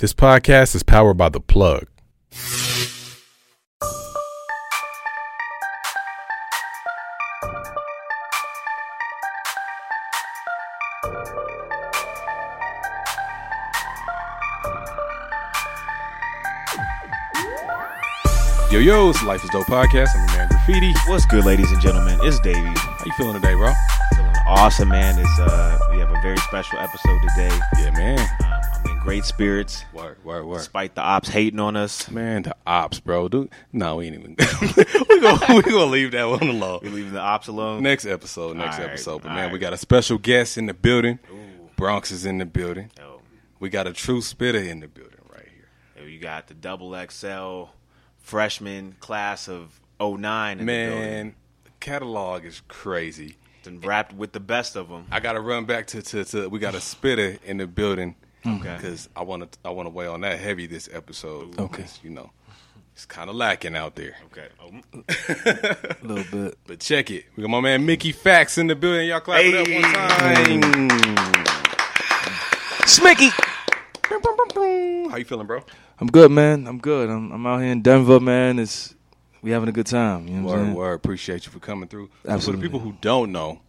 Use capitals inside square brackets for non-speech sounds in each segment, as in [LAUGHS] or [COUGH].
This podcast is powered by The Plug. Yo, yo, it's the Life is Dope podcast. I'm your man Graffiti. What's good, ladies and gentlemen? It's Davey. How you feeling today, bro? Feeling awesome, man. It's uh, we have a very special episode today. Yeah, man. Great spirits, Word, word, word. despite the ops hating on us. Man, the ops, bro. Dude, no, we ain't even. [LAUGHS] we gonna we gonna leave that one alone. We leaving the ops alone. Next episode, next right, episode. But man, right. we got a special guest in the building. Ooh. Bronx is in the building. Yo, We got a true spitter in the building right here. yo, you got the double XL freshman class of 09 in the. Man, the catalog is crazy. And wrapped with the best of them. I got to run back to, to to we got a spitter in the building. Okay. Because I want to I want to weigh on that heavy this episode. Okay. because, You know, it's kind of lacking out there. Okay. Oh, A [LAUGHS] little bit. But check it. We got my man Mickey Factz in the building. Y'all clap it up one time. Smicky. How you feeling, bro? I'm good, man. I'm good. I'm, I'm out here in Denver, man. It's we having a good time. You know what I'm Word, word. Appreciate you for coming through. So Absolutely. for the people who don't know,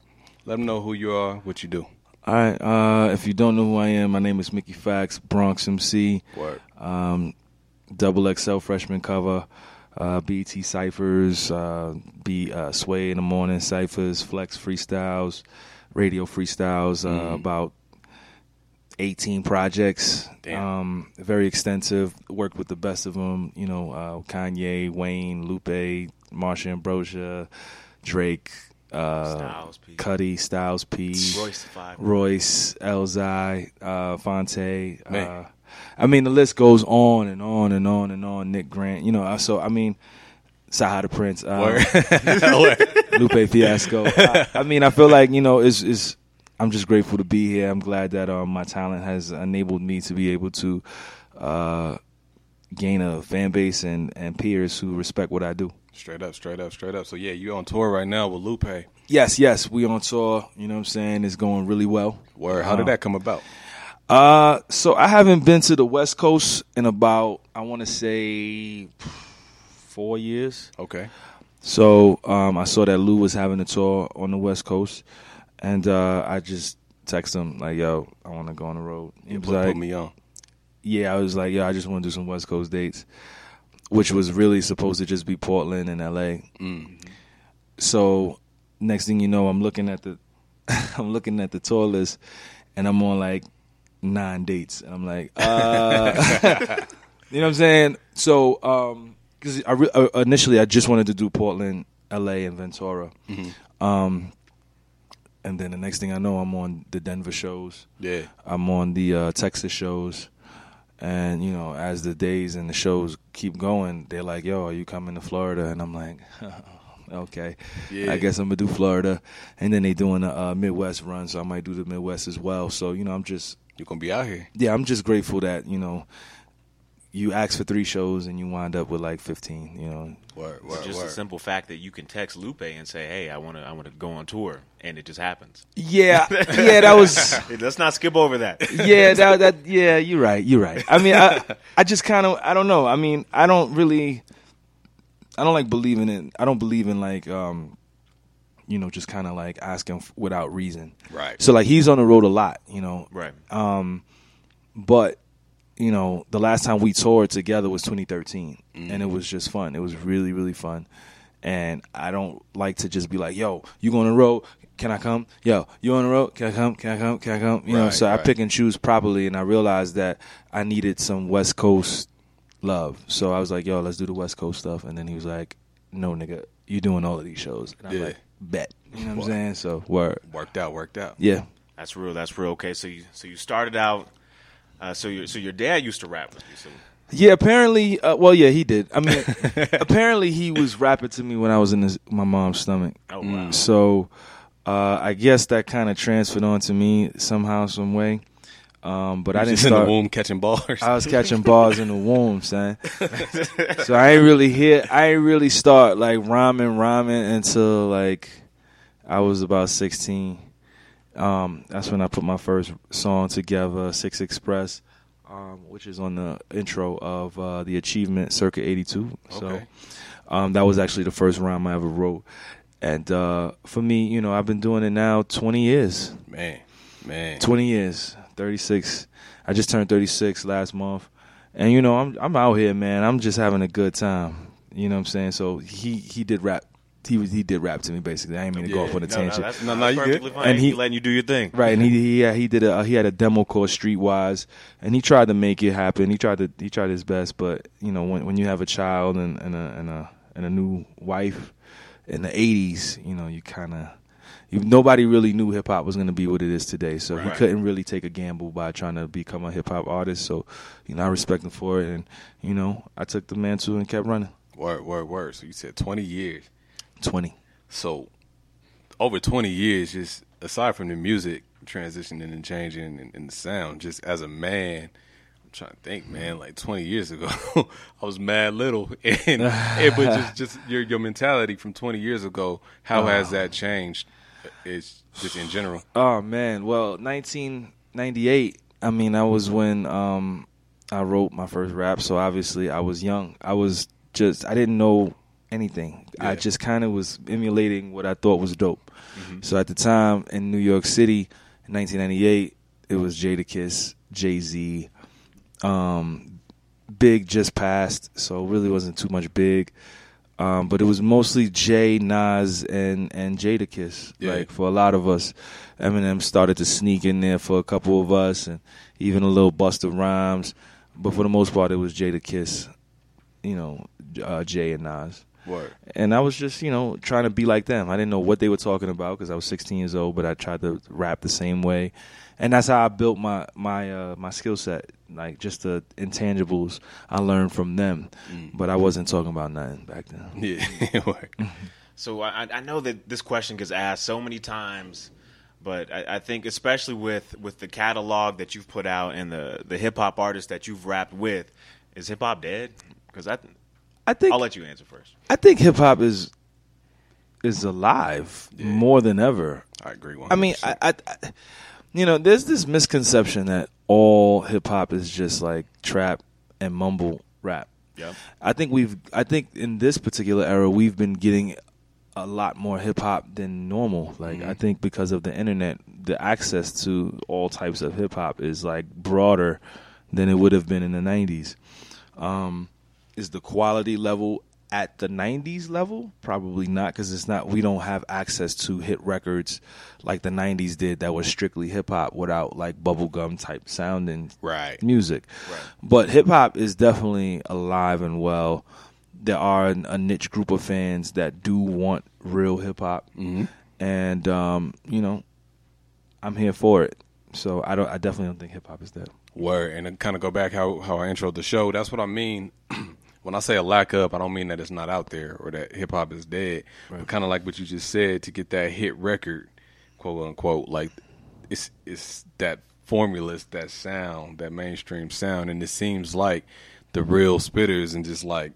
let them know who you are, what you do. All right. Uh, if you don't know who I am, my name is Mickey Factz, Bronx MC, Word. um, double XL freshman cover, uh, BT ciphers, uh, B uh, Sway in the morning ciphers, Flex freestyles, radio freestyles. Uh, Mhm. About 18 projects. Damn. Um, very extensive. Worked with the best of them. You know, uh, Kanye, Wayne, Lupe, Marsha Ambrosius, Drake, uh, Styles P. Cudi, Styles P, Royce the Five. Royce, Elzhi, uh, Phonte. Man. Uh, I mean, the list goes on and on and on and on. Nick Grant, you know. So I mean, Saha the Prince, uh, [LAUGHS] Lupe Fiasco. I, I mean, I feel like you know, is is I'm just grateful to be here. I'm glad that um, my talent has enabled me to be able to uh, gain a fan base and and peers who respect what I do. Straight up, straight up, straight up. So yeah, you on tour right now with Lupe. Yes, yes, we on tour. You know what I'm saying? It's going really well. Word. How did that come about? Uh, so I haven't been to the West Coast in about I want to say four years. Okay. So um, I saw that Lou was having a tour on the West Coast, and uh, I just texted him like, "Yo, I want to go on the road." He You was put, like, put me on. "Yeah," I was like, "Yo, I just want to do some West Coast dates," which was really supposed to just be Portland and L.A. Mm. So next thing you know, I'm looking at the [LAUGHS] I'm looking at the tour list, and I'm on like nine dates, and I'm like, uh, [LAUGHS] you know what I'm saying? So, um, because I re- uh, initially I just wanted to do Portland, L.A., and Ventura, Mhm. um, and then the next thing I know, I'm on the Denver shows, Yeah. I'm on the uh, Texas shows. And you know, as the days and the shows keep going, they're like, "Yo, are you coming to Florida?" And I'm like, [LAUGHS] "Okay." Yeah. I guess I'm gonna do Florida, and then they doing a uh, Midwest run, so I might do the Midwest as well. So you know, I'm just you're gonna be out here. yeah, I'm just grateful that you know you ask for three shows and you wind up with like 15. You know, Word. It's Word. just word. a simple fact that you can text Lupe and say, "Hey, I want to, I want to go on tour," and it just happens. yeah, [LAUGHS] yeah, that was Hey, Let's not skip over that. yeah, that that yeah, you're right, you're right. I mean, I I just kind of I don't know. I mean, I don't really I don't like believing in I don't believe in like um you know just kind of like asking without reason. Right. So like he's on the road a lot, you know. Right. Um, but you know, the last time we toured together was 2013, and it mm-hmm. was just fun. It was really, really fun. And I don't like to just be like, "Yo, you going on the road? Can I come? Yo, you on the road? Can I come? Can I come? Can I come?" You know. Right, So I pick and choose properly, and I realized that I needed some West Coast love. So I was like, "Yo, let's do the West Coast stuff." And then he was like, "No, nigga, you doing all of these shows?" And I'm Yeah. like, "Bet." You know what Wow. I'm saying? So word. Worked out. Worked out. Yeah. That's real. That's real. Okay, so you so you started out. Uh, so your so your dad used to rap with you. So Yeah, apparently. Uh, well, yeah, he did. I mean, [LAUGHS] apparently he was rapping to me when I was in his, my mom's stomach. oh wow. So uh, I guess that kind of transferred on to me somehow, some way. Um, but I didn't Just in the start. womb catching bars. I was catching bars in the womb, son. [LAUGHS] so I ain't really hit. I ain't really start like rhyming, rhyming until like I was about sixteen. Um, that's when I put my first song together, Six Express. um, which is on the intro of uh, the Achievement Circa '82. So um, that was actually the first rhyme I ever wrote. And uh, for me, you know, I've been doing it now 20 years. Man, man. 20 years, 36. I just turned 36 last month. And you know, I'm I'm out here, man. I'm just having a good time. You know what I'm saying? So he he did rap. He was he did rap to me basically. I didn't mean to go Yeah. off on a No, no, tangent. that's, No, no, no, you good. fine. And he- he letting you do your thing. Right, and he he yeah, he did a he had a demo called Streetwise, and he tried to make it happen. He tried to he tried his best, but you know when when you have a child and, and a and a and a new wife in the '80s, you know you kind of nobody really knew hip hop was going to be what it is today. So he couldn't really take a gamble by trying to become a hip hop artist. So you know I respect him for it, and you know I took the mantle and kept running. Word, word, word. So you said 20 years. Twenty. So over 20 years, just aside from the music transitioning and changing and, and the sound, just as a man, I'm trying to think, man, like 20 years ago, [LAUGHS] I was mad little. [LAUGHS] And it was just, just your, your mentality from 20 years ago, how has that changed? It's just in general. Oh man, well, 1998. I mean, that was when um, I wrote my first rap. So obviously, I was young. I was just I didn't know anything. I just kind of was emulating what I thought was dope. So at the time in New York City, in 1998, it was Jadakiss, Jay Z, um, Big just passed, so it really wasn't too much Big. Um, but it was mostly Jay, Nas, and and Jadakiss. Yeah. Like for a lot of us, Eminem started to sneak in there for a couple of us, and even a little Busta Rhymes. But for the most part, it was Jadakiss, you know, uh, Jay and Nas. Word. And I was just, you know, trying to be like them. I didn't know what they were talking about because I was 16 years old, but I tried to rap the same way, and that's how I built my my uh, my skill set. Like just the intangibles I learned from them, but I wasn't talking about nothing back then. [LAUGHS] Yeah. [LAUGHS] So I, I know that this question gets asked so many times, but I, I think especially with, with the catalog that you've put out and the, the hip hop artists that you've rapped with, is hip hop dead? Because I, I think I'll let you answer first. I think hip hop is is alive more than ever. I agree. 100%. I mean, I, I, I, you know, there's this misconception that all hip hop is just like trap and mumble rap. Yep. I think we've, I think in this particular era, we've been getting a lot more hip hop than normal. Like, I think because of the internet, the access to all types of hip hop is like broader than it would have been in the '90s. Um, is the quality level at the 90s level? Probably not because it's not we don't have access to hit records like the 90s did that was strictly hip-hop without like bubblegum type sounding Right. music. Right. but hip-hop is definitely alive and well. There are an- a niche group of fans that do want real hip-hop and um, you know i'm here for it. So i don't i definitely don't think hip-hop is dead. Word, and to kind of go back how how I introed the show. That's what I mean [CLEARS THROAT] when I say a lack of. I don't mean that it's not out there or that hip hop is dead. But kind of like what you just said, to get that hit record, quote unquote, like it's it's that formula, it's that sound, that mainstream sound, and it seems like the real spitters and just like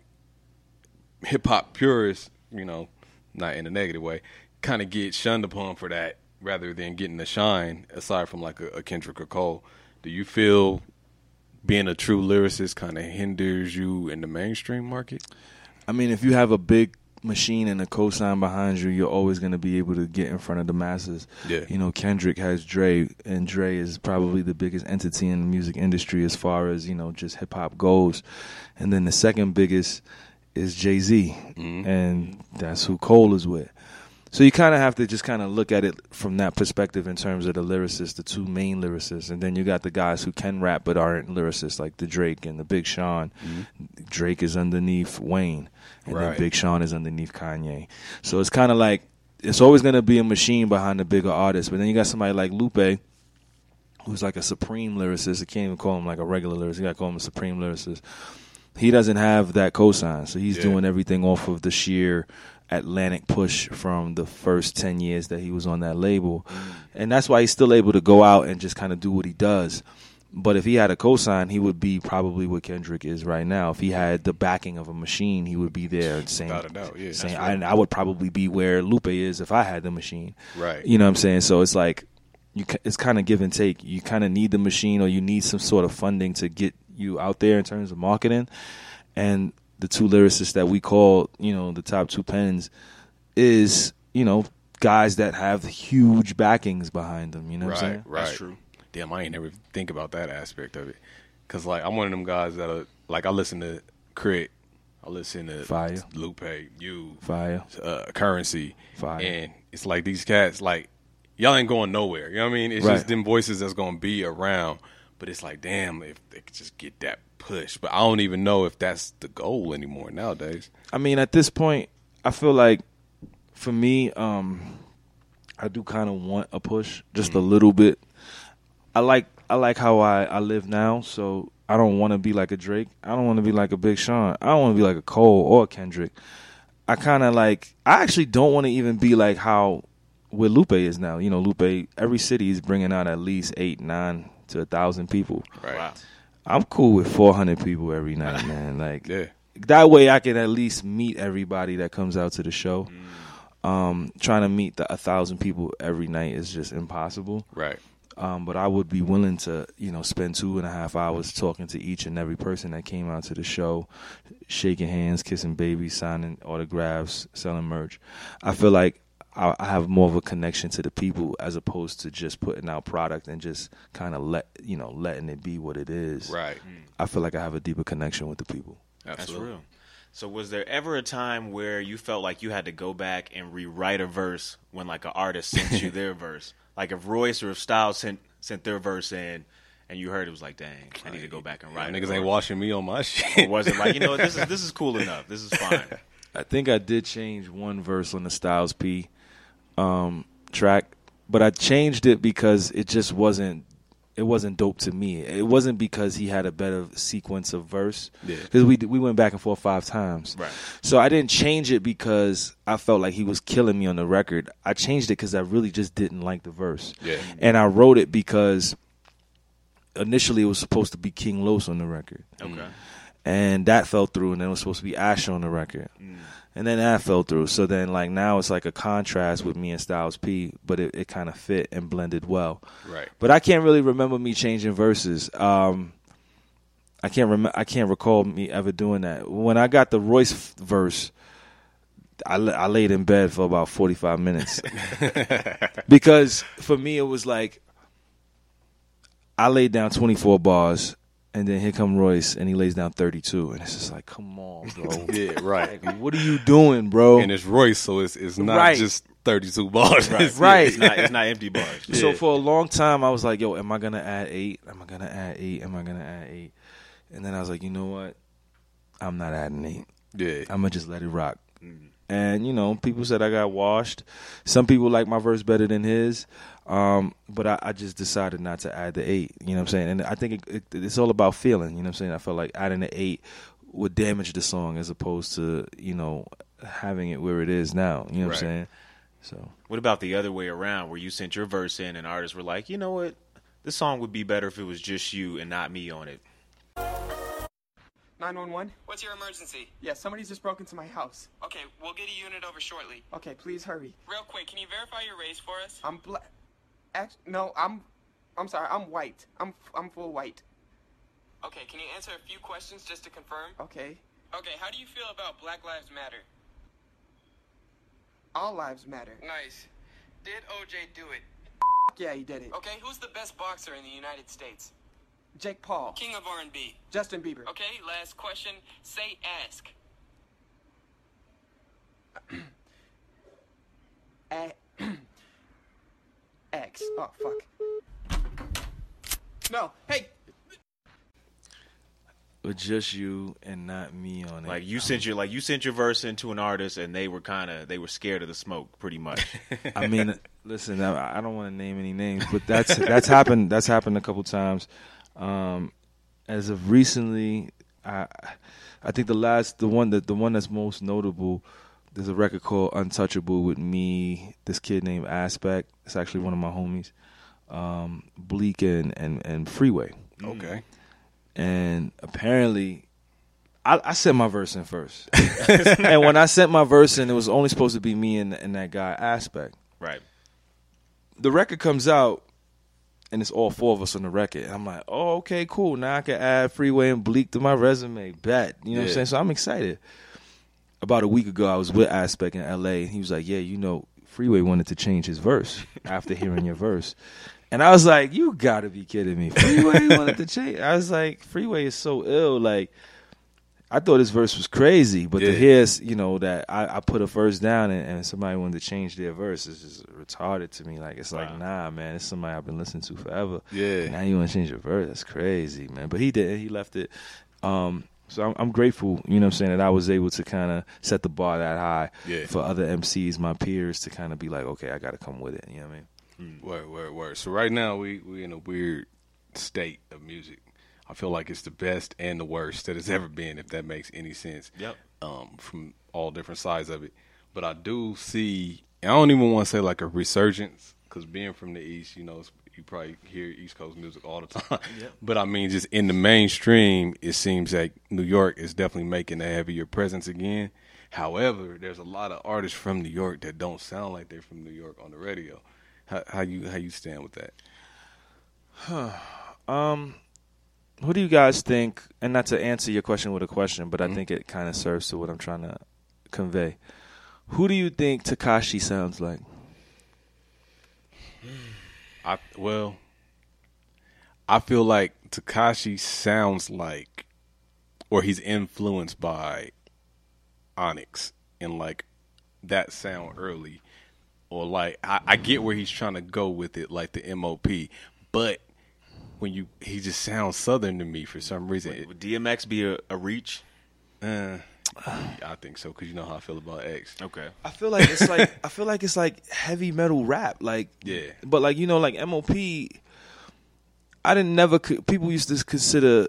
hip hop purists, you know, not in a negative way, kind of get shunned upon for that rather than getting the shine. Aside from like a, a Kendrick or Cole, do you feel being a true lyricist kind of hinders you in the mainstream market? I mean, if you have a big machine and a cosign behind you, you're always going to be able to get in front of the masses. Yeah. You know, Kendrick has Dre, and Dre is probably the biggest entity in the music industry as far as, you know, just hip hop goes. And then the second biggest is Jay Z, mm-hmm. and that's who Cole is with. So you kind of have to just kind of look at it from that perspective in terms of the lyricists, the two main lyricists, and then you got the guys who can rap but aren't lyricists, like the Drake and the Big Sean. Mm-hmm. Drake is underneath Wayne, and Right. then Big Sean is underneath Kanye. So it's kind of like it's always going to be a machine behind the bigger artist, but then you got somebody like Lupe, who's like a supreme lyricist. I can't even call him like a regular lyricist. You got to call him a supreme lyricist. He doesn't have that cosign, so he's Yeah. doing everything off of the sheer Atlantic push from the first 10 years that he was on that label. And that's why he's still able to go out and just kind of do what he does. But if he had a cosign, he would be probably what Kendrick is right now. If he had the backing of a machine, he would be there saying, Without yeah. saying right. and I would probably be where Lupe is if I had the machine. Right. You know what I'm saying? So it's like you it's kind of give and take. You kind of need the machine, or you need some sort of funding to get you out there in terms of marketing. And the two lyricists that we call, you know, the top two pens, is you know guys that have huge backings behind them. You know what I'm right, saying? right. That's true. Damn, I ain't never think about that aspect of it. Cause like I'm one of them guys that are, like I listen to Crit, I listen to Fire. Lupe, you, Fire. uh, Currency, Fire. and it's like these cats like y'all ain't going nowhere. You know what I mean? It's Right. just them voices that's gonna be around. But it's like, damn, if they could just get that push. But I don't even know if that's the goal anymore nowadays. I mean, at this point, I feel like for me, um, I do kind of want a push, just a little bit. I like I like how I, I live now, so I don't want to be like a Drake. I don't want to be like a Big Sean. I don't want to be like a Cole or a Kendrick. I kind of like. I actually don't want to even be like how where Lupe is now. You know, Lupe. Every city is bringing out at least eight, nine to a thousand people. Right. Wow. I'm cool with 400 people every night, [LAUGHS] man. Like Yeah. that way I can at least meet everybody that comes out to the show. Um, trying to meet the, a thousand people every night is just impossible. Right. Um, but I would be willing to, you know, spend two and a half hours talking to each and every person that came out to the show, shaking hands, kissing babies, signing autographs, selling merch. I feel like I, I have more of a connection to the people as opposed to just putting out product and just kind of let, you know, letting it be what it is. Right. Hmm. I feel like I have a deeper connection with the people. That's Absolutely. real. So was there ever a time where you felt like you had to go back and rewrite a verse when like an artist sent you [LAUGHS] their verse? Like if Royce or if Styles sent sent their verse in and you heard it was like, dang, I need to go back and Yeah, write it. niggas Or- ain't watching me on my shit. Or was it like, you know this is this is cool [LAUGHS] enough. This is fine. I think I did change one verse on the Styles P um, track, but I changed it because it just wasn't it wasn't dope to me. It wasn't because he had a better sequence of verse. Yeah. Because we we went back and forth five times. Right. So I didn't change it because I felt like he was killing me on the record. I changed it because I really just didn't like the verse. Yeah. And I wrote it because initially it was supposed to be King Los on the record Okay. and that fell through, and then it was supposed to be Asher on the record, and then that fell through. So then, like now, it's like a contrast with me and Styles P, but it, it kind of fit and blended well. Right. But I can't really remember me changing verses. Um, I can't rem- I can't recall me ever doing that. When I got the Royce f- verse, I, I laid in bed for about forty five minutes [LAUGHS] because for me it was like I laid down twenty four bars. And then here come Royce, and he lays down 32, and it's just like, come on, bro. [LAUGHS] Yeah, right. Like, what are you doing, bro? and it's Royce, so it's it's not Right. just thirty two bars. [LAUGHS] It's- Right. It's not it's not empty bars. [LAUGHS] So for a long time, I was like, "Yo, am I gonna add eight? Am I gonna add eight? Am I gonna add eight? And then I was like, "You know what? I'm not adding eight. Yeah. I'm gonna just let it rock." Mm-hmm. And you know, people said I got washed. Some people like my verse better than his, um, but I, I just decided not to add the eight. You know what I'm saying? And I think it, it, it's all about feeling. You know what I'm saying? I felt like adding the eight would damage the song as opposed to you know having it where it is now. You know what I'm saying? So What about the other way around where you sent your verse in and artists were like, you know what? This song would be better if it was just you and not me on it. 911? What's your emergency? Yeah, somebody's just broke into my house. Okay, we'll get a unit over shortly. Okay, please hurry. Real quick, can you verify your race for us? I'm black. Act- no, I'm. I'm sorry. I'm white. I'm. I'm full white. Okay, can you answer a few questions just to confirm? Okay. Okay, how do you feel about Black Lives Matter? All lives matter. Nice. Did OJ do it? Yeah, he did it. Okay, who's the best boxer in the United States? Jake Paul. King of R&B. Justin Bieber. Okay, last question. Say ask. [CLEARS THROAT] A- [CLEARS THROAT] X. Oh fuck. No. Hey. but just you and not me on it. Like you sent your like you sent your verse into an artist and they were kind of they were scared of the smoke pretty much. [LAUGHS] I mean, listen, I, I don't want to name any names, but that's that's happened. That's happened a couple times. Um, as of recently, I I think the last the one that the one that's most notable. There's a record called Untouchable with me, this kid named Aspect. It's actually one of my homies. Um, Bleek and, and, and Freeway. Okay. and apparently I, I sent my verse in first. [LAUGHS] and when I sent my verse in, it was only supposed to be me and, and that guy aspect. right. The record comes out, and it's all four of us on the record. And I'm like, oh, okay, cool. Now I can add Freeway and Bleek to my resume. Bet. You know what I'm saying? So I'm excited. About a week ago, I was with Aspect in LA, and he was like, yeah, you know, Freeway wanted to change his verse after hearing your verse. And I was like, you gotta be kidding me. Freeway [LAUGHS] wanted to change. I was like, Freeway is so ill. Like, I thought his verse was crazy, but to Yeah. hear, you know, that I, I put a verse down and, and somebody wanted to change their verse is just retarded to me. Like, it's like, nah, man, it's somebody I've been listening to forever. Yeah. Now you want to change your verse? That's crazy, man. But he didn't. He left it. Um, so I'm, I'm grateful, you know what I'm saying, that I was able to kind of set the bar that high Yeah. for other MCs, my peers, to kind of be like, okay, I got to come with it. You know what I mean? Word, word, word. So right now we we in a weird state of music. I feel like it's the best and the worst that it's [LAUGHS] ever been, if that makes any sense. Yep. Um, from all different sides of it, but I do see. I don't even want to say like a resurgence because being from the east, you know, it's- you probably hear East Coast music all the [LAUGHS] time. But I mean, just in the mainstream, it seems like New York is definitely making a heavier presence again. However, there's a lot of artists from New York that don't sound like they're from New York on the radio. How, how you how you stand with that? Huh. [SIGHS] Um, who do you guys think? And not to answer your question with a question, but I think it kind of serves to what I'm trying to convey. Who do you think Tekashi sounds like? I well, I feel like Tekashi sounds like, or he's influenced by Onyx and like that sound early, or like I, I get where he's trying to go with it, like the MOP, but when you he just sounds southern to me for some reason. It- Would DMX be a, a reach? uh, I think so because you know how I feel about X. Okay. I feel like it's like [LAUGHS] I feel like it's like heavy metal rap, like Yeah. But like you know, like MOP, I didn't never people used to consider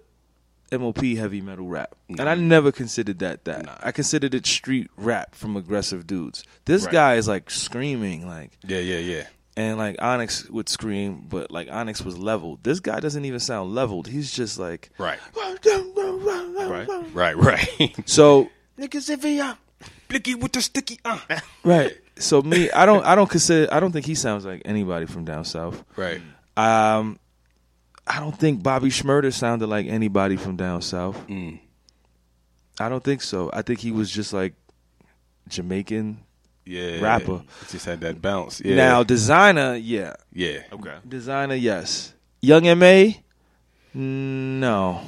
MOP heavy metal rap, and I never considered that that. Nah. I considered it street rap from aggressive dudes. This Right. guy is like screaming, like Yeah, yeah, yeah. and like Onyx would scream, but like Onyx was leveled. This guy doesn't even sound leveled. He's just like Right, Right. [LAUGHS] right, right. so Niggas if he uh, blicky with the sticky uh. [LAUGHS] right. So me, I don't, I don't consider, I don't think he sounds like anybody from down south. Right. Um, I don't think Bobby Shmurda sounded like anybody from down south. Mm. I don't think so. I think he was just like Jamaican. Yeah. Rapper. It just had that bounce. Yeah. Now Desiigner, yeah, yeah. Okay. Desiigner, yes. Young Ma, no.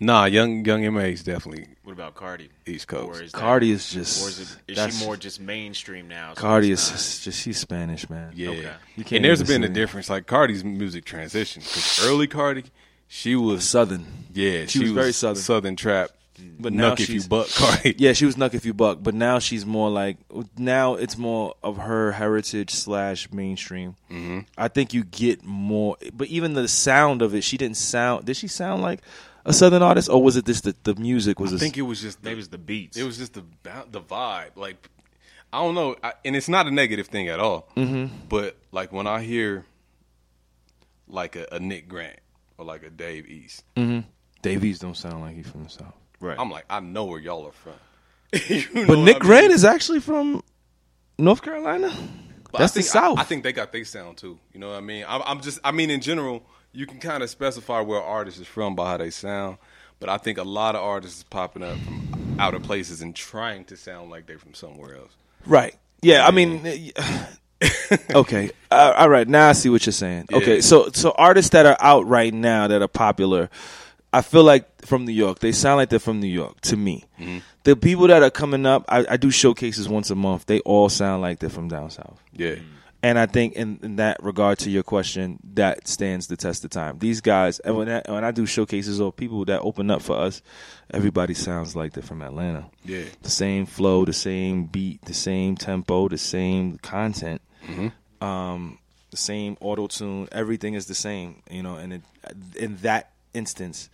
Nah, young young MA is definitely What about Cardi? East Or Coast. is that- Cardi is just. Or is, it, is that's- she more just mainstream now? so Cardi it's is not- just, just she's Spanish, man. Yeah. Okay. You can't And there's even been a say- difference. Like Cardi's music transition. Because early Cardi, she was Southern. yeah, She was very Southern. Southern trap. But now Nuck if you she's- buck Cardi. Yeah, she was Nuck if you buck, but now she's more like now it's more of her heritage slash mainstream. Mm-hmm. I think you get more, but even the sound of it, she didn't sound. Did she sound like a southern artist, or was it just the the music was? I a- think it was just Maybe it's the beats. It was just the the vibe. Like I don't know, I, and it's not a negative thing at all. Mm-hmm. But like when I hear like a, a Nick Grant or like a Dave East, Dave East don't sound like he's from the south. right. I'm like, I know where y'all are from. [LAUGHS] You know But Nick I Grant is actually from North Carolina. But That's think, the South. I, I think they got their sound too. You know what I mean? I'm, I'm just, I mean, in general, you can kind of specify where artists is from by how they sound. But I think a lot of artists is popping up from out of places and trying to sound like they're from somewhere else. Right. Yeah. I mean. [LAUGHS] okay. Uh, all right. Now I see what you're saying. Okay. So so artists that are out right now that are popular, I feel like from New York. They sound like they're from New York to me. Mm-hmm. The people that are coming up, I, I do showcases once a month. They all sound like they're from down south. Yeah. And I think in, in that regard to your question, that stands the test of time. These guys, and when I, when I do showcases or people that open up for us, everybody sounds like they're from Atlanta Yeah. the same flow, the same beat, the same tempo, the same content, um, the same auto tune. Everything is the same, you know. And it, in that instance,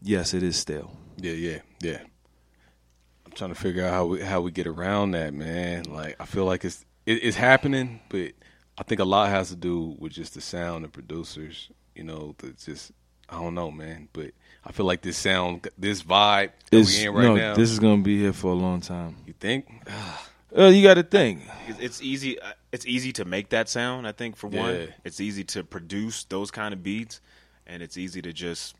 yes, it is stale. Yeah, yeah, yeah. I'm trying to figure out how we how we get around that, man. Like I feel like it's it, it's happening, but I think a lot has to do with just the sound and producers. You know, the just I don't know, man. But I feel like this sound, this vibe that It's, we in right no, now. this is gonna be here for a long time. you think? [SIGHS] Uh, you got to think. It's- it's easy. uh, it's easy to make that sound. I think for one, Yeah. it's easy to produce those kind of beats, and it's easy to just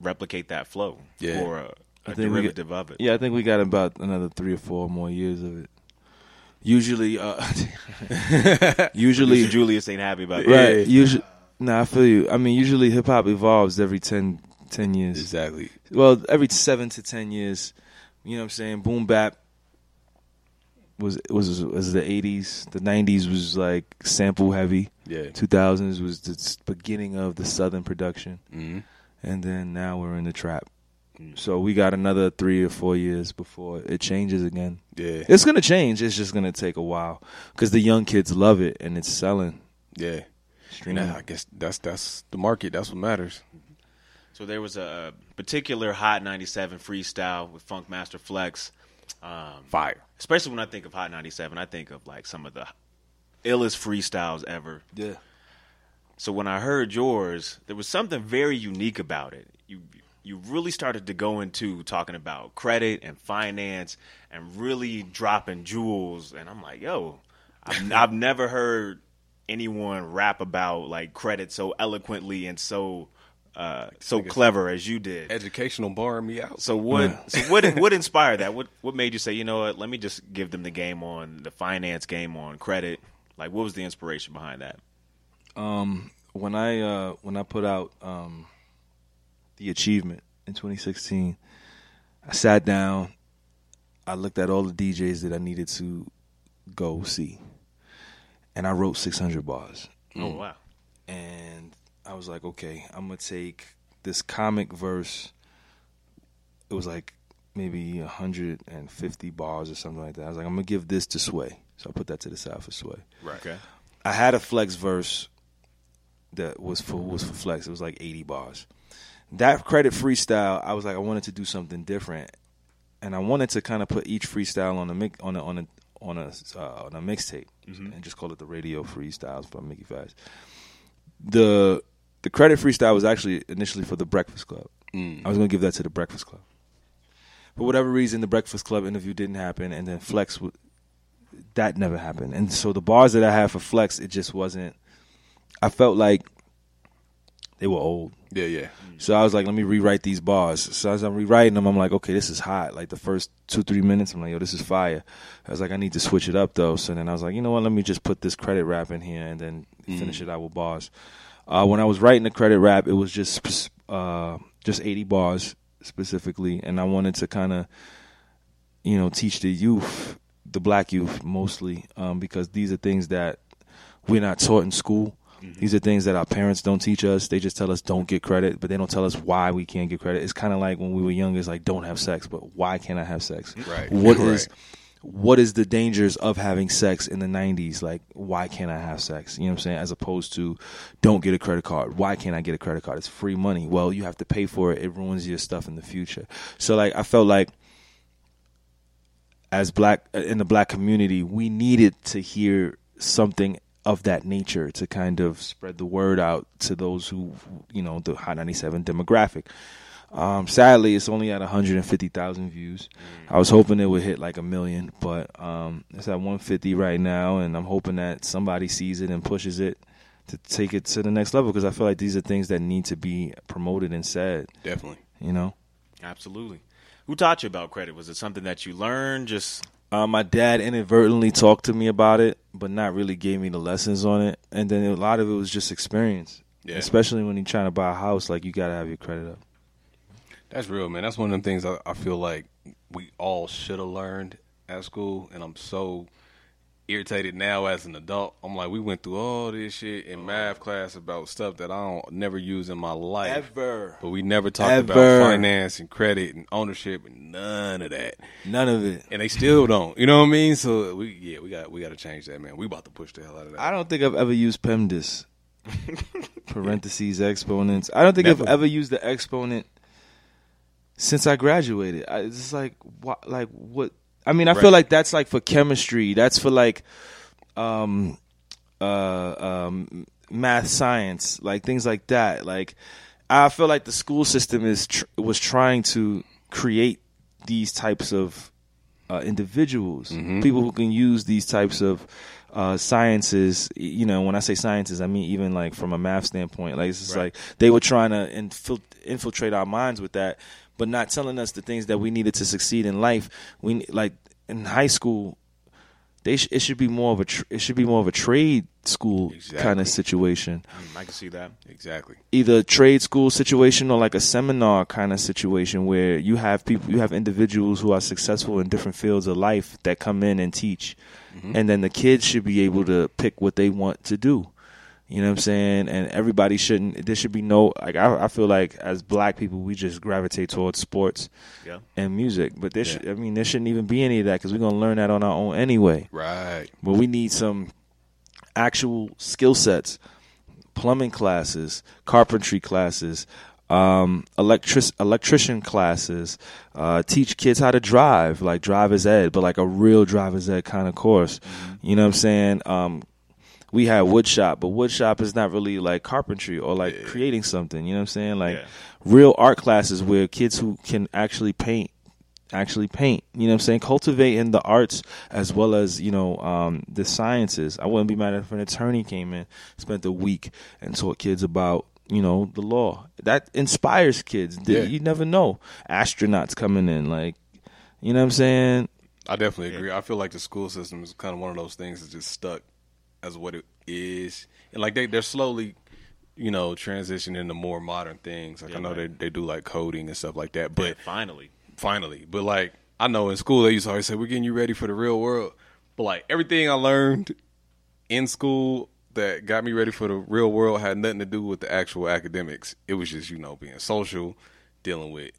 replicate that flow Yeah. or a, I a think we derivative of it. Yeah, I think we got about another three or four more years of it. Usually, uh, [LAUGHS] usually, Julius ain't happy about that. right? Usually, nah, I feel you. I mean, usually hip hop evolves every 10, 10 years. Exactly. Well, every seven to ten years. You know what I'm saying? Boom bap was was was the eighties. The nineties was like sample heavy. Yeah. Two thousands was the beginning of the southern production, hmm and then now we're in the trap. So we got another three or four years before it changes again. Yeah. It's gonna change. It's just gonna take a while because the young kids love it and it's selling. Yeah. And Streaming. I guess that's that's the market. That's what matters. So there was a particular Hot 97 freestyle with Funkmaster Flex. Um, Fire. especially when I think of Hot 97, I think of like some of the illest freestyles ever. Yeah. So when I heard yours, there was something very unique about it. You you really started to go into talking about credit and finance and really dropping jewels, and I'm like, yo, I've, I've never heard anyone rap about like credit so eloquently and so uh, so clever as you did. Educational bar me out. So what? So what? What [LAUGHS] inspired that? What? What made you say, you know what? Let me just give them the game on the finance game on credit. Like, what was the inspiration behind that? um, when I uh, when I put out um, the achievement in 2016, I sat down. I looked at all the DJs that I needed to go see, and I wrote 600 bars. Oh mm. wow! And I was like, okay, I'm gonna take this comic verse. It was like maybe 150 bars or something like that. I was like, I'm gonna give this to Sway, so I put that to the side for Sway. Right. Okay. I had a flex verse that was for was for flex. It was like 80 bars. That credit freestyle, I was like, I wanted to do something different, and I wanted to kind of put each freestyle on a mic on a on a on a uh, on a mixtape and just call it the radio freestyles by Mickey Factz. The the credit freestyle was actually initially for the Breakfast Club. Mm. I was gonna give that to the Breakfast Club. For whatever reason, the Breakfast Club interview didn't happen, and then Flex w- that never happened. And so the bars that I had for Flex, it just wasn't. I felt like they were old. Yeah, yeah. So I was like, let me rewrite these bars. So as I'm rewriting them, I'm like, okay, this is hot. Like the first two, three minutes, I'm like, yo, this is fire. I was like, I need to switch it up though. So then I was like, you know what, let me just put this credit rap in here and then finish it out with bars. Uh, when I was writing the credit rap, it was just uh, just 80 bars specifically, and I wanted to kind of, you know, teach the youth, the black youth mostly, um, because these are things that we're not taught in school. Mm-hmm. These are things that our parents don't teach us. They just tell us don't get credit, but they don't tell us why we can't get credit. It's kind of like when we were younger. It's like don't have sex, but why can't I have sex? Right. What Right. is what is the dangers of having sex in the 90s? Like why can't I have sex? You know what I'm saying? As opposed to don't get a credit card. Why can't I get a credit card? It's free money. Well, you have to pay for it. It ruins your stuff in the future. So like I felt like as black in the black community, we needed to hear something of that nature to kind of spread the word out to those who, you know, the Hot 97 demographic. Um, sadly, it's only at 150,000 views. I was hoping it would hit like a million, but um, it's at 150 right now, and I'm hoping that somebody sees it and pushes it to take it to the next level because I feel like these are things that need to be promoted and said. Definitely. You know. Absolutely. Who taught you about credit? Was it something that you learned? Just Uh, my dad inadvertently talked to me about it, but not really gave me the lessons on it. And then a lot of it was just experience. Yeah. Especially when you're trying to buy a house, like you gotta have your credit up. That's real, man. That's one of them things I, I feel like we all should have learned at school, and I'm so irritated now as an adult. I'm like, we went through all this shit in oh. math class about stuff that I don't never use in my life. Ever. But we never talked Ever. about finance and credit and ownership and none of that. None of it. And they still don't. You know what I mean? So we yeah, we got we got to change that, man. We about to push the hell out of that. I don't think I've ever used PEMDAS. [LAUGHS] Parentheses exponents. I don't think I've Never. ever used the exponent since I graduated. I, it's just like what, like what? I mean, I feel like that's like for chemistry. That's for like, um, uh, um, math, science, like things like that. Like, I feel like the school system is tr- was trying to create these types of uh, individuals, people who can use these types of uh, sciences. You know, when I say sciences, I mean even like from a math standpoint. Like it's just Right. like they were trying to infil- infiltrate our minds with that, but not telling us the things that we needed to succeed in life. We like in high school. They sh- it should be more of a tr- it should be more of a trade school kind of situation Mm, I can see that. Exactly. either a trade school situation or like a seminar kind of situation where you have people you have individuals who are successful in different fields of life that come in and teach and then the kids should be able to pick what they want to do you know what i'm saying? And everybody shouldn't there should be no like i, I feel like as black people we just gravitate towards sports Yeah. and music. But there should i mean there shouldn't even be any of that because we're going to learn that on our own anyway. Right. but we need some actual skill sets plumbing classes carpentry classes um, electric electrician classes uh, teach kids how to drive like driver's ed but like a real driver's ed kind of course. You know what i'm saying? Um, we had woodshop, but woodshop is not really like carpentry or like creating something you know what i'm saying like Yeah. real art classes where kids who can actually paint actually paint. You know what I'm saying? Cultivating the arts as well as, you know, um, the sciences. I wouldn't be mad if an attorney came in, spent a week and taught kids about, you know, the law. That inspires kids. Yeah. You never know. Astronauts coming in, like, you know what I'm saying? I definitely agree. I feel like the school system is kind of one of those things that's just stuck as what it is, and like they they're slowly, you know, transitioning to more modern things. Like I know right. they they do like coding and stuff like that, but Yeah, finally. finally, but like I know in school they used to always say we're getting you ready for the real world, but like everything I learned in school that got me ready for the real world had nothing to do with the actual academics. It was just you know being social, dealing with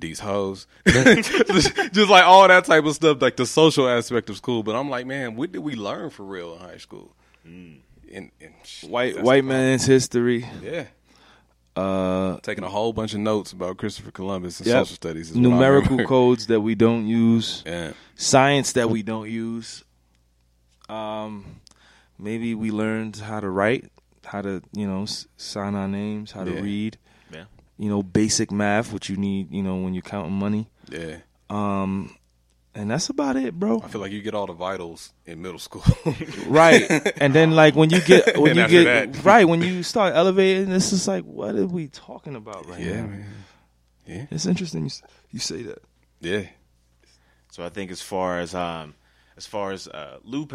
these hoes, just, [LAUGHS] just like all that type of stuff, like the social aspect of school. But I'm like, man, what did we learn for real in high school? In, in White white man's history. yeah. Uh, Taking a whole bunch of notes about Christopher Columbus and yep. social studies. Is numerical codes that we don't use. Yeah. science that we don't use. Um, maybe we learned how to write, how to you know s- sign our names, how to Yeah. read. Yeah. You know, basic math, which you need, you know, when you're counting money. Yeah. Um, and that's about it, bro. I feel like you get all the vitals in middle school. [LAUGHS] Right, and then like when you get when [LAUGHS] you get that- right when you start elevating, it's just like, what are we talking about right yeah, now? man. Yeah. It's interesting you, you say that. Yeah. So I think as far as um as far as uh, Lupe,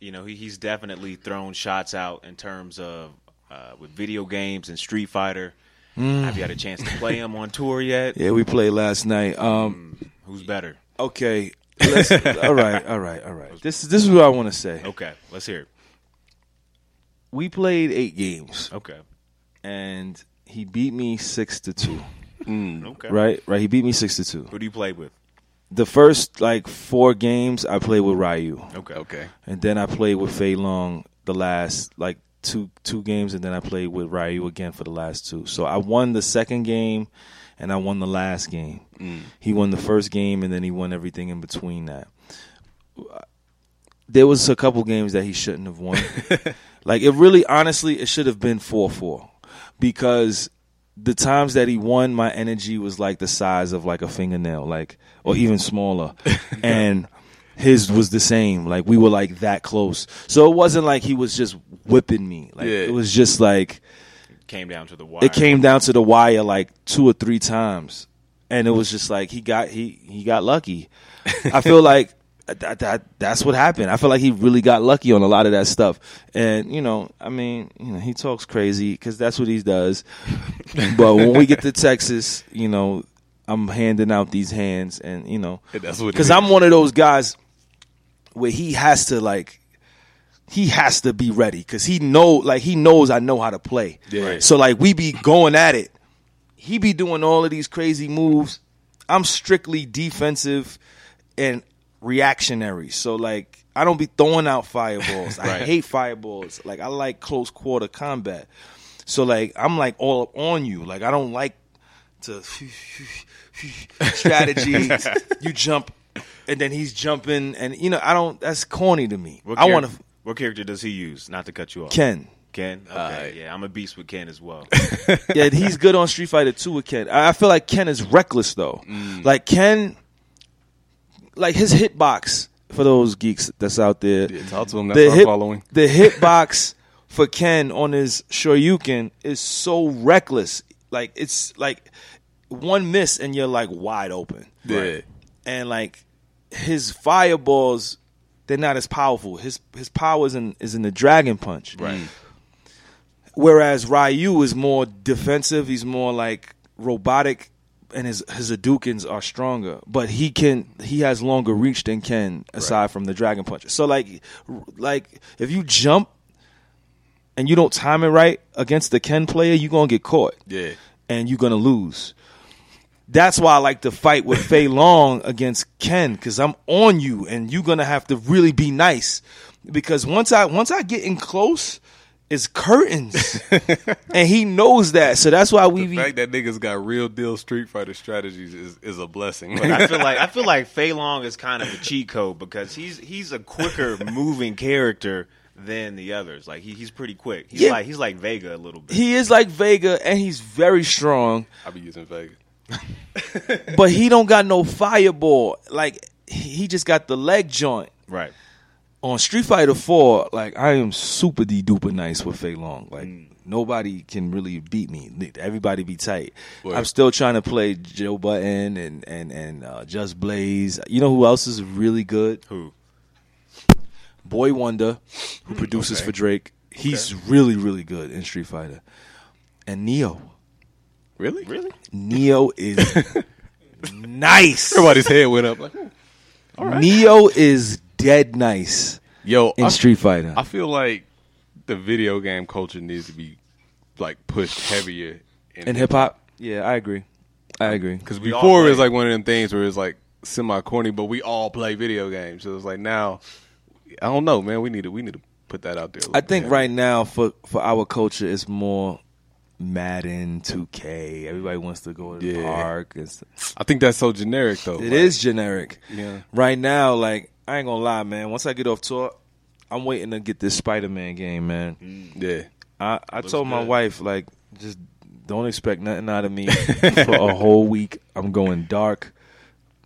you know, he, he's definitely thrown shots out in terms of uh, with video games and Street Fighter. Mm. Have you had a chance to play him on tour yet? Yeah, we played last night. Um, hmm. Who's better? okay, let's, [LAUGHS] all right, all right, all right. This this is what I want to say. Okay, let's hear it. We played eight games. Okay. and he beat me six to two. Hmm, okay. Right, right. He beat me six to two. Who do you play with? The first like four games, I played with Ryu, Okay. Okay. and then I played with Fei Long the last like two two games, and then I played with Ryu again for the last two. So I won the second game, and I won the last game. Mm. He won the first game, and then he won everything in between that. There was a couple games that he shouldn't have won. [LAUGHS] like it really, honestly, it should have been four four because the times that he won, my energy was like the size of like a fingernail, like or even smaller, [LAUGHS] and his was the same. Like we were like that close, so it wasn't like he was just whipping me. Like Yeah. it was just like Came down to the wire. it came down to the wire like two or three times, and it was just like he got he he got lucky. I [LAUGHS] feel like that, that that's what happened. I feel like he really got lucky on a lot of that stuff, and you know, I mean, you know, he talks crazy because that's what he does. but when we get to Texas, you know, I'm handing out these hands, and you know, [LAUGHS] it because. I'm one of those guys where he has to like he has to be ready because he know like he knows I know how to play. Yeah. Right. So like we be going at it. He be doing all of these crazy moves. I'm strictly defensive and reactionary. So like I don't be throwing out fireballs. I [LAUGHS] hate fireballs. Like I like close quarter combat. So like I'm like all up on you. Like I don't like to [LAUGHS] strategy. [LAUGHS] you jump and then he's jumping and you know I don't that's corny to me. What I want to What character does he use? Not to cut you off. Ken. Ken. Okay. yeah, I'm a beast with Ken as well. [LAUGHS] yeah, he's good on Street Fighter 2 with Ken. I I feel like Ken is reckless though. Mm. Like Ken like his hitbox for those geeks that's out there. Yeah, talk to him. That's the hit, following. The hitbox [LAUGHS] for Ken on his Shoryuken is so reckless. Like it's like one miss and you're like wide open. Yeah. And like his fireballs, they're not as powerful. His his power is in is in the dragon punch. Right. Mm. Whereas Ryu is more defensive. He's more like robotic, and his his Hadoukens are stronger. But he can he has longer reach than Ken, aside from the dragon punch. So like like if you jump and you don't time it right against the Ken player, you're gonna get caught. Yeah. And you're gonna lose. That's why I like to fight with Fei Long against Ken because I'm on you, and you're gonna have to really be nice. Because once I once I get in close, it's curtains, [LAUGHS] and he knows that. So that's why we The be fact that niggas got real deal Street Fighter strategies is, is a blessing. But I feel like I feel like [LAUGHS] Fei Long is kind of a cheat code because he's he's a quicker moving character than the others. Like he, he's pretty quick. He's Yeah. like he's like Vega a little bit. he is like Vega, and he's very strong, I'll be using Vega. [LAUGHS] but he don't got no fireball. Like he just got the leg joint. right. on Street Fighter Four, like I am super de duper nice with Fei Long. Like nobody can really beat me. Everybody be tight. Word. I'm still trying to play Joe Budden and and and uh, Just Blaze. You know who else is really good? Who? Boi-1da, who produces okay. for Drake. He's really really good in Street Fighter. And Neo. Really? Really? Neo is [LAUGHS] nice. Everybody's head went up. Like, hmm, Neo is dead nice yo, in I, Street Fighter. I feel like the video game culture needs to be like pushed heavier in, in hip hop, yeah, I agree. I agree. Because before it was like one of them things where it's like semi corny, but we all play video games. So it's like now, I don't know, man. We need to we need to put that out there. I think heavier. right now for for our culture, it's more Madden, 2K. Everybody wants to go to the Yeah. park. It's, I think that's so generic though. it is generic. Yeah. Right now, like I ain't gonna lie, man. Once I get off tour, I'm waiting to get this Spider Man game, man. Yeah. I I Looks told my good. wife like just don't expect nothing out of me [LAUGHS] for a whole week. I'm going dark.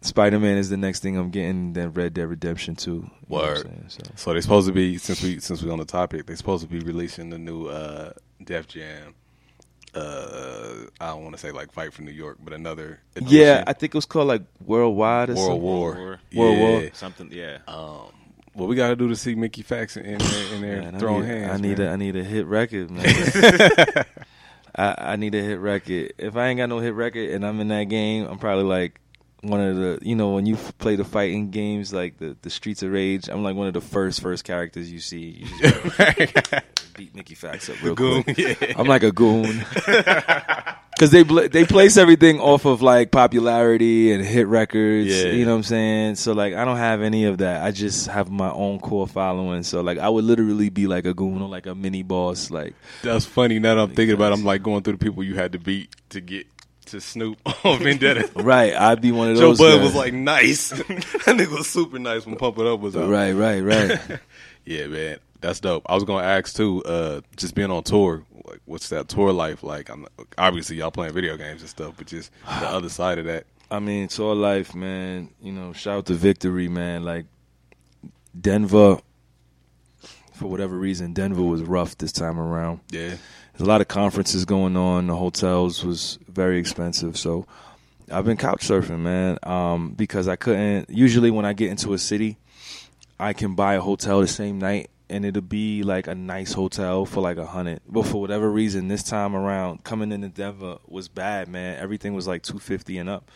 Spider Man is the next thing I'm getting. Then Red Dead Redemption 2. You know what I'm Word. So. So they're supposed to be since we since we on the topic, they're supposed to be releasing the new uh Def Jam. Uh, I don't want to say like Fight for New York, but another Yeah. I think it was called like Worldwide or World something. War. War. World yeah. War. Something. Yeah. Um, what we got to do to see Mickey Factz in, in there, in there Man, I throwing need, hands? I need man. a I need a hit record, man. [LAUGHS] I, I need a hit record. If I ain't got no hit record and I'm in that game, I'm probably like one of the you know when you play the fighting games like the the Streets of Rage. I'm like one of the first first characters you see. You just [LAUGHS] beat Mickey Factz up real goon, quick. [LAUGHS] yeah. I'm like a goon. [LAUGHS] Because they bl- they place everything off of like popularity and hit records, Yeah. you know what I'm saying. So like I don't have any of that. I just have my own core following. So like I would literally be like a goon or like a mini boss. Like That's funny. Now that I'm thinking about, it, I'm like going through the people you had to beat to get to Snoop [LAUGHS] on Vendetta. right, I'd be one of Joe those. Bud guys. was like nice. that nigga was super nice when Pump It Up was out. right, right, right. Yeah, man, that's dope. I was gonna ask too. Uh, just being on tour, like, what's that tour life like? I'm obviously y'all playing video games and stuff, but just the [SIGHS] other side of that. I mean, tour life, man. You know, shout out to Victory, man. Like Denver, for whatever reason, Denver was rough this time around. Yeah, There's a lot of conferences going on. The hotels was very expensive, so I've been couch surfing, man. Um, because I couldn't. Usually, when I get into a city, I can buy a hotel the same night, and it'll be like a nice hotel for like a hundred. But for whatever reason, this time around, coming into Denver was bad, man. Everything was like two fifty and up.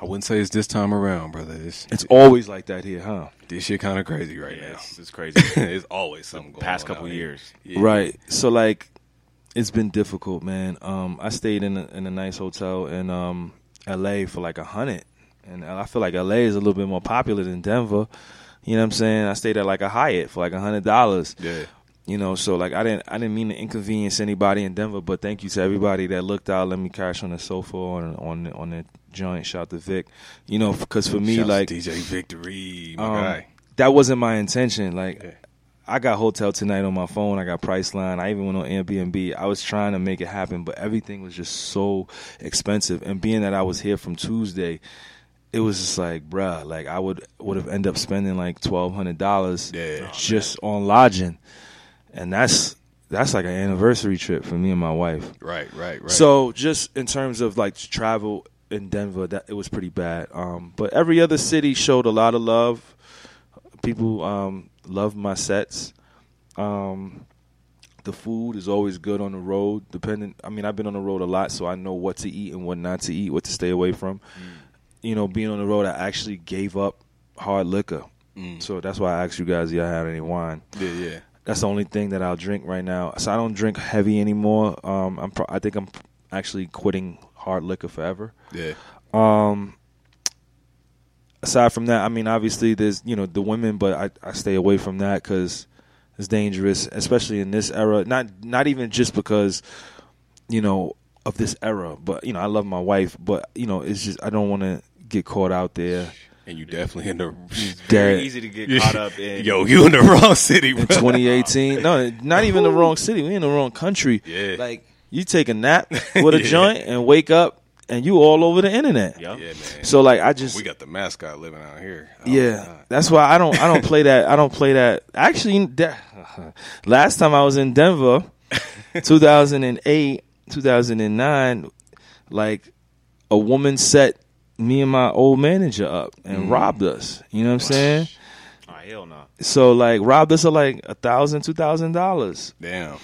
I wouldn't say it's this time around, brother. It's, It's always like that here, huh? this shit kind of crazy right Yeah. now. It's, it's crazy. [LAUGHS] it's always something going Past on couple years. Yeah. Right. So like, it's been difficult, man. Um, I stayed in a, in a nice hotel in um L.A. for like a hundred, and I feel like L.A. is a little bit more popular than Denver. You know what I'm saying? I stayed at like a Hyatt for like a hundred dollars. Yeah. You know, so like I didn't I didn't mean to inconvenience anybody in Denver, but thank you to everybody that looked out, let me crash on the sofa on on on the joint. Shout to Vic. You know, because for me, Shouts to like DJ Victory, my um, guy. that wasn't my intention. Like, Yeah. I got hotel tonight on my phone. I got Priceline. I even went on Airbnb. I was trying to make it happen, but everything was just so expensive. And being that I was here from Tuesday, it was just like, bruh, like I would would have ended up spending like twelve hundred dollars Yeah. just on lodging, and that's that's like an anniversary trip for me and my wife. Right, right, right. So just in terms of like travel in Denver, that it was pretty bad. Um, but every other city showed a lot of love. People um, loved my sets. Um, the food is always good on the road. Depending, I mean, I've been on the road a lot, so I know what to eat and what not to eat, what to stay away from. You know, being on the road, I actually gave up hard liquor. So that's why I asked you guys, y'all had any wine? yeah, yeah. That's the only thing that I'll drink right now. So I don't drink heavy anymore. Um, I'm pro- I think I'm actually quitting hard liquor forever. Yeah. Um, aside from that, I mean, obviously there's you know the women, but I, I stay away from that because it's dangerous, especially in this era. Not not even just because you know of this era, but you know I love my wife, but you know it's just I don't want to get caught out there. And you definitely in the [LAUGHS] Very That- easy to get caught up in. Yo, you in the wrong city, bro. in 2018. No, not even the wrong city. We in the wrong country. Yeah. Like you take a nap [LAUGHS] with a Yeah. joint and wake up and you all over the internet. Yup. Yeah, man. So like I just we got the mascot living out here. Oh, yeah. God. That's why I don't I don't play that I don't play that. Actually, that, [LAUGHS] last time I was in Denver, 2008, 2009, like a woman set me and my old manager up and mm. robbed us. You know what I'm saying? Oh, hell no. So like robbed us of like a thousand, two thousand dollars. Damn.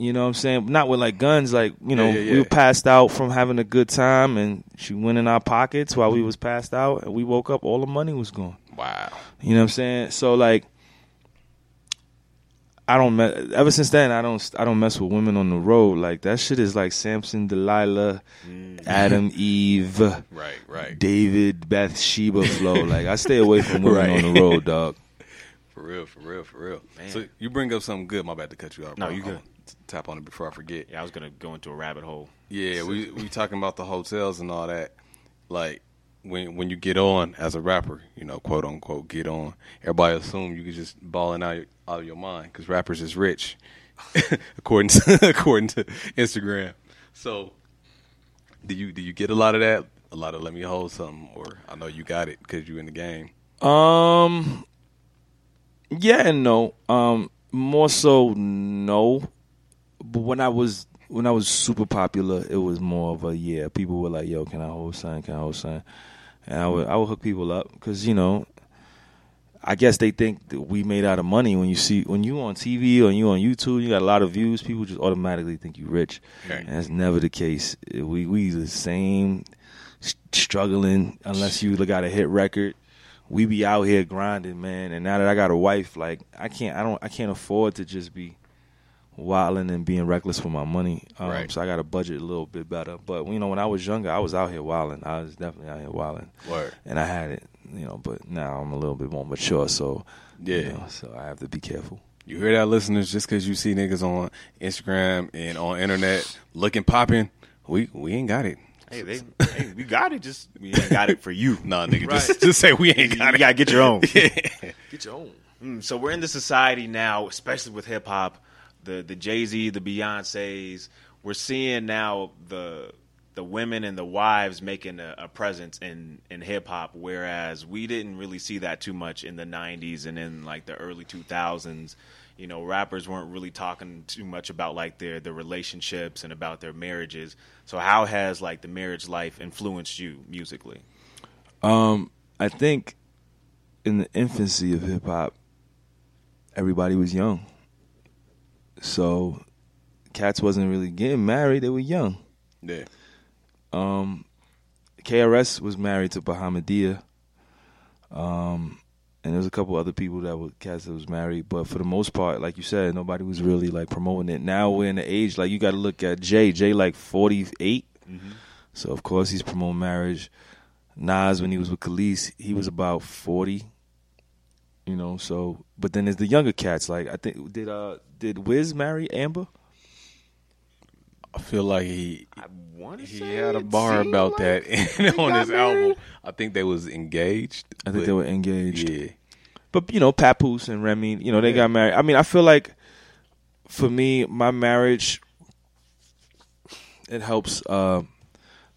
You know what I'm saying? Not with like guns, like, you know, Yeah, yeah, we yeah. were passed out from having a good time and she went in our pockets while we mm. was passed out and we woke up, all the money was gone. Wow. You know what I'm saying? So like I don't me- ever since then I don't I don't mess with women on the road. Like that shit is like Samson, Delilah, mm. Adam, [LAUGHS] Eve, Right, right. David, Bathsheba flow. [LAUGHS] Like I stay away from women Right. on the road, dog. For real, for real, for real. Man. So you bring up something good. My bad to cut you off. No, you good. I'll Tap on it before I forget. Yeah, I was gonna go into a rabbit hole. Yeah, we we talking about the hotels and all that. Like when when you get on as a rapper, you know, quote unquote, get on. Everybody assume you can just balling out out of your mind because rappers is rich, [LAUGHS] according to [LAUGHS] according to Instagram. So, do you do you get a lot of that? A lot of let me hold something, or I know you got it because you in the game. Um, yeah and no. Um, more so no. But when I was when I was super popular, it was more of a yeah. People were like, "Yo, can I hold sign? Can I hold sign?" And I would I would hook people up because you know, I guess they think that we made out of money when you see when you on TV or you on YouTube, you got a lot of views. People just automatically think you rich, Right. and that's never the case. We we the same, struggling unless you got a hit record we be out here grinding, man. And now that I got a wife, like I can't, I don't, I can't afford to just be wilding and being reckless with my money. Um, Right. So I got to budget a little bit better. But you know, when I was younger, I was out here wilding. I was definitely out here wilding, Word. and I had it. You know, but now I'm a little bit more mature, so Yeah. you know, so I have to be careful. You hear that, listeners? Just because you see niggas on Instagram and on internet looking popping, we we ain't got it. Hey, they, hey, we got it. Just we ain't got it for you. [LAUGHS] Nah, nigga, just just say we ain't you got it. gotta get your own. [LAUGHS] Get your own. Mm, so we're in the society now, especially with hip hop, the the Jay Z, the Beyonces. We're seeing now the the women and the wives making a, a presence in in hip hop, whereas we didn't really see that too much in the '90s and in like the early 2000s. You know, rappers weren't really talking too much about like their their relationships and about their marriages. So how has like the marriage life influenced you musically? Um, I think in the infancy of hip hop, everybody was young. So cats wasn't really getting married, they were young. Yeah. Um KRS was married to Bahamadia. Um and there was a couple other people that were cats that was married, but for the most part, like you said, nobody was really like promoting it. Now we're in the age like you got to look at Jay. Jay like forty so of course he's promoting marriage. Nas when he was with Kelis, he was about forty. You know, so but then there's the younger cats. Like I think did uh did Wiz marry Amber? I feel like he I want to he say had a bar about like [LAUGHS] that they on got his album. I think they was engaged. I think they were engaged. Yeah. But you know, Papoose and Remy, you know, they Yeah. got married. I mean, I feel like for me, my marriage it helps uh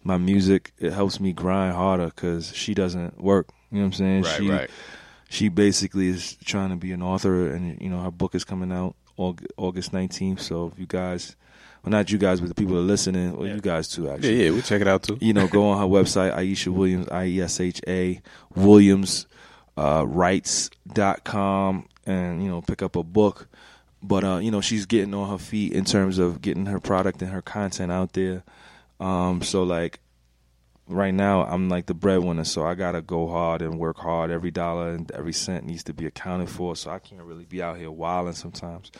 my music. It helps me grind harder because she doesn't work. You know what I'm saying? Right, she, right. She basically is trying to be an author, and you know her book is coming out Aug- August 19th. So if you guys, well, not you guys, but the people that are listening, or Yeah. you guys too, Yeah, actually yeah, we'll check it out too. you know, go on her website, Iesha Williams, I E S H A Williams, uh, rights.com, and, you know, pick up a book. But, uh, you know, she's getting on her feet in terms of getting her product and her content out there. Um, so, like, right now, I'm like the breadwinner, so I got to go hard and work hard. Every dollar and every cent needs to be accounted for, so I can't really be out here wilding sometimes.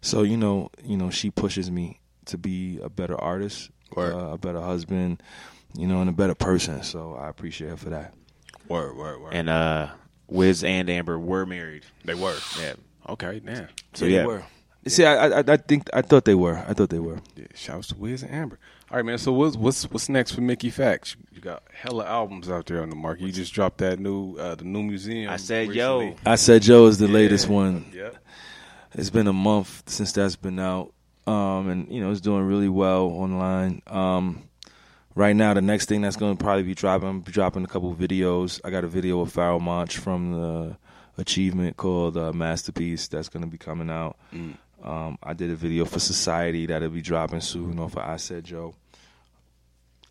So, you know, you know, she pushes me to be a better artist, uh, a better husband, you know, and a better person. So I appreciate her for that. Word, word, word. And uh, Wiz and Amber were married. they were. Yeah. Okay, damn. So they yeah, were. See, I, I, I think I thought they were. I thought they were. Yeah, shouts to Wiz and Amber. All right, man. So what's what's what's next for Mickey Factz? You got hella albums out there on the market. You just dropped that new uh, the new museum. I said, recently. yo. I said yo is the Yeah, latest one. Yep. It's been a month since that's been out, um, and you know it's doing really well online. Um, right now, the next thing that's going to probably be dropping, I'm dropping a couple videos. I got a video of Pharoahe Monch from the Achievement called uh, Masterpiece that's going to be coming out. Um, I did a video for Society that'll be dropping soon off of I Said Joe.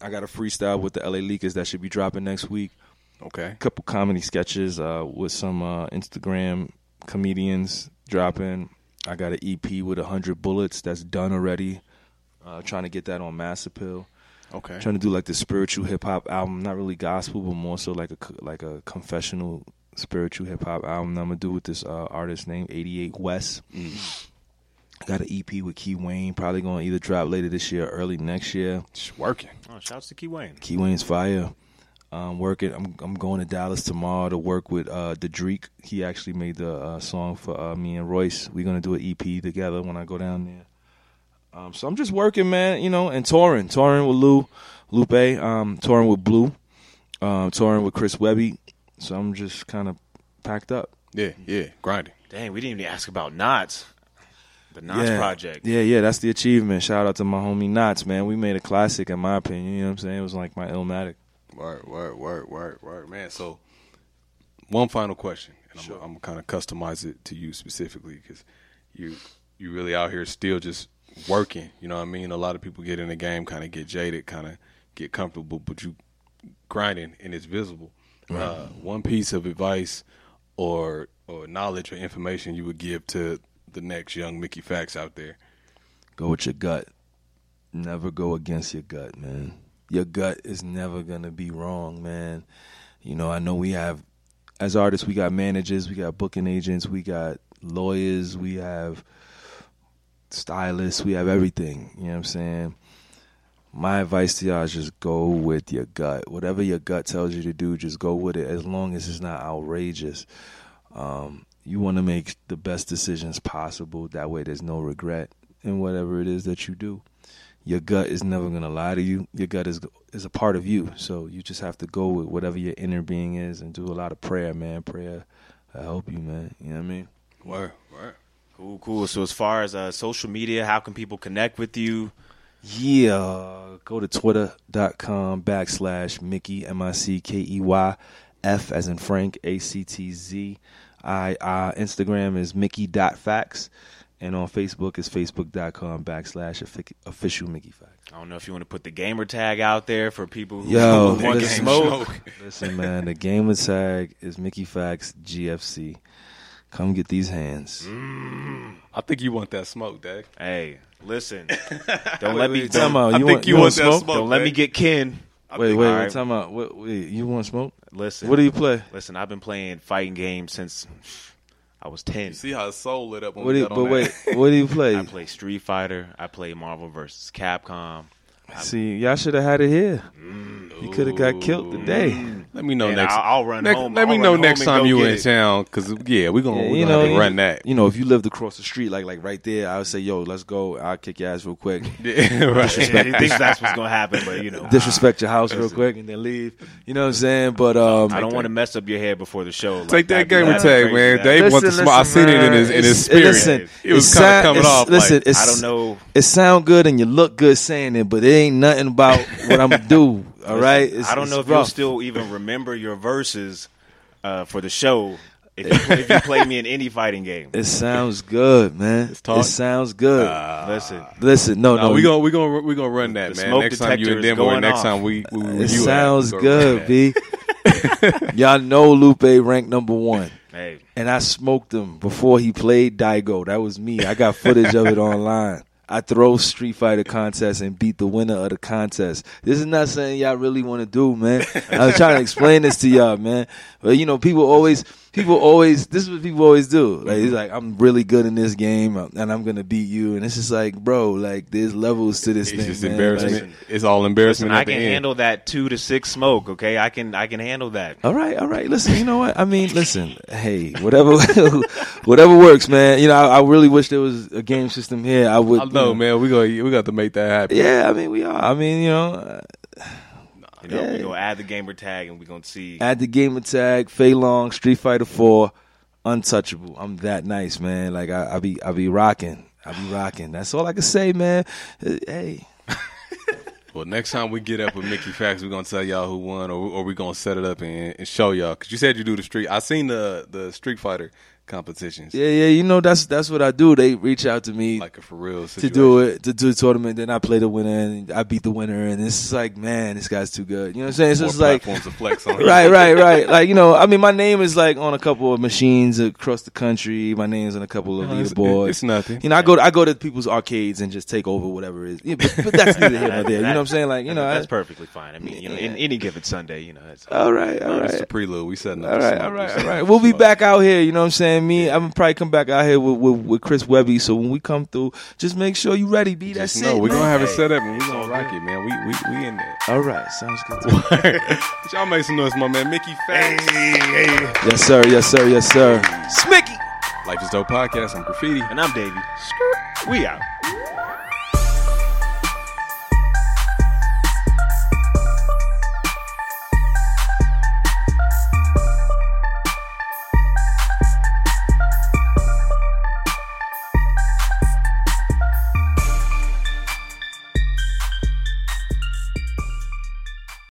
I got a freestyle with the LA Leakers that should be dropping next week Okay. A couple comedy sketches uh, with some uh, Instagram comedians dropping. I got an EP with hundred bullets that's done already. Uh, trying to get that on Mass Appeal. Okay. Trying to do like the spiritual hip hop album, not really gospel, but more so like a like a confessional spiritual hip hop album. that I'm gonna do with this uh, artist named 88 West. Got an EP with Key Wane, probably gonna either drop later this year, or early next year. Just working. Oh, shouts to Key Wane. Key Wane's fire. Um, working. I'm I'm going to Dallas tomorrow to work with uh, the Dreek. He actually made the uh, song for uh, me and Royce. We're gonna do an EP together when I go down there. Um, so I'm just working, man. You know, and touring, touring with Lou, Lupe, um, touring with Blue, um, touring with Chris Webby. So I'm just kind of packed up. Yeah, yeah. Grinding. Dang, we didn't even ask about Nottz. The Nottz yeah. project. Yeah, yeah, that's the achievement. Shout out to my homie Nottz, man. We made a classic, in my opinion. You know what I'm saying? It was like my Illmatic. Word, word, word, word, word, man. So, one final question, and I'm, I'm gonna kind of customize it to you specifically because you you really out here still just working. You know what I mean? A lot of people get in the game, kind of get jaded, kind of get comfortable, but you grinding and it's visible. Uh, one piece of advice or or knowledge or information you would give to the next young Mickey Factz out there. Go with your gut. Never go against your gut, man. Your gut is never gonna be wrong, man. You know, I know we have as artists we got managers, we got booking agents, we got lawyers, we have stylists, we have everything. You know what I'm saying? My advice to y'all is just go with your gut. Whatever your gut tells you to do, just go with it as long as it's not outrageous. Um, you want to make the best decisions possible. That way, there's no regret in whatever it is that you do. Your gut is never gonna lie to you. Your gut is is a part of you, so you just have to go with whatever your inner being is and do a lot of prayer, man. Prayer will help you, man. You know what I mean? Word, word. Cool, cool. So as far as uh, social media, how can people connect with you? Yeah, go to twitter.com backslash Mickey, M I C K E Y, F as in Frank, A C T Z. I, uh, Instagram is Mickey.facts, and on Facebook is facebook.com backslash official Mickey Factz. I don't know if you want to put the gamer tag out there for people who Yo, [LAUGHS] want to listen, smoke. Listen, man, the gamer tag is Mickey Factz GFC. Come get these hands. I think you want that smoke, Dag. Hey, listen. [LAUGHS] Don't let me. wait, Don't. I You think want, you you want that smoke? smoke. don't let me get Ken. Wait, think- wait, all wait, right. time out. Wait, wait, you want smoke? Listen. What do you play? Listen, I've been playing fighting games since I was ten. You see how his soul lit up when What we do you, got but on wait, what do you [LAUGHS] play? I play Street Fighter. I play Marvel vs. Capcom. See, y'all should have had it here. You could have got killed today. Let me know Man, next. I'll- I'll run next- home- Let me I'll know next time you get in it. town, because yeah, we gonna Yeah, we you gonna know, have to you, run that. you know, if you lived across the street, like like right there, I would say, "Yo, let's go. I'll kick your ass real quick. [LAUGHS] Yeah, right. I didn't [LAUGHS] think that's what's gonna happen, but you know, Disrespect your house real quick, and then leave." You know what I'm saying? But um, I don't want to mess up your head before the show. like Take that because gamer tag, man. that- Dave Listen, wants to smoke. I listen, seen it in his in his spirit. listen, it was kind of coming off. listen, I don't know. it sound good and you look good saying it, but it ain't nothing about what I'm gonna do. All right, It's- I don't know if you'll still even remember your verses uh, for the show if you, play, if you play me in any fighting game. It sounds good, man. talk. It sounds good. Listen, Listen, no, No, no, we gonna we gonna we gonna run that, The man. smoke Next time you detector in Denver, going next off. time we, we where it you at, sounds we gonna run good. B. [LAUGHS] Y'all know Lupe ranked number one. hey, and I smoked him before he played Daigo. That was me. I got footage of it [LAUGHS] online. I throw Street Fighter contest and beat the winner of the contest. This is not something y'all really want to do, man. I was trying to explain this to y'all, man. But you know, people always, people always, this is what people always do. Like it's like I'm really good in this game, and I'm gonna beat you. And it's just like, bro, like there's levels to this It's thing. just man. embarrassment. Like, it's all embarrassment. listen, I at the can end. handle that two to six smoke. Okay, I can I can handle that. All right, all right. Listen, you know what? I mean, listen. Hey, whatever, [LAUGHS] whatever works, man. You know, I, I really wish there was a game system here. I would. I you know, man. We gonna we got to make that happen. Yeah, I mean, we are. I mean, you know, uh, You know, Yeah. we gonna add the gamer tag and we're gonna see. add the gamer tag, Fei Long, Street Fighter Four, untouchable. I'm that nice, man. Like I, I be, I be rocking. I be rocking. That's all I can say, man. Uh, Hey, [LAUGHS] Well, next time we get up with Mickey Factz, we're gonna tell y'all who won, or, or we gonna set it up and, and show y'all. Cause you said you do the street. I seen the the Street Fighter competitions, yeah, yeah. You know, that's that's what I do. They reach out to me. like a for real to do it to do the tournament. Then I play the winner and I beat the winner, and it's like, man, this guy's too good. You know what I'm saying? So It's like, platforms to flex on. [LAUGHS] right, right, right. Like you know, I mean, my name is like on a couple of machines across the country. My name's on a couple of No, it's- leaderboards. it's nothing. You know, I go to, I go to people's arcades and just take over whatever it is. Yeah, but, but that's neither here nor there. You know what I'm saying? Like you [LAUGHS] know, that's I, perfectly fine. I mean, you know, in any given Sunday, you know, it's, all right, all It's right. the prelude. We setting up. All right, all right, [LAUGHS] all right. We'll be back out here. You know what I'm saying? Me, I'm gonna probably come back out here with, with, with Chris Webby. So when we come through, just make sure you ready. Be that's Just it. know we're gonna have it set up and we're gonna rock it, man. We we we in there. All right, sounds good. To [LAUGHS] y'all make some noise, my man. Mickey Factz. yes, sir. Yes, sir. Yes, sir. Smicky. Life is Dope podcast. I'm graffiti. and I'm Davey. We out.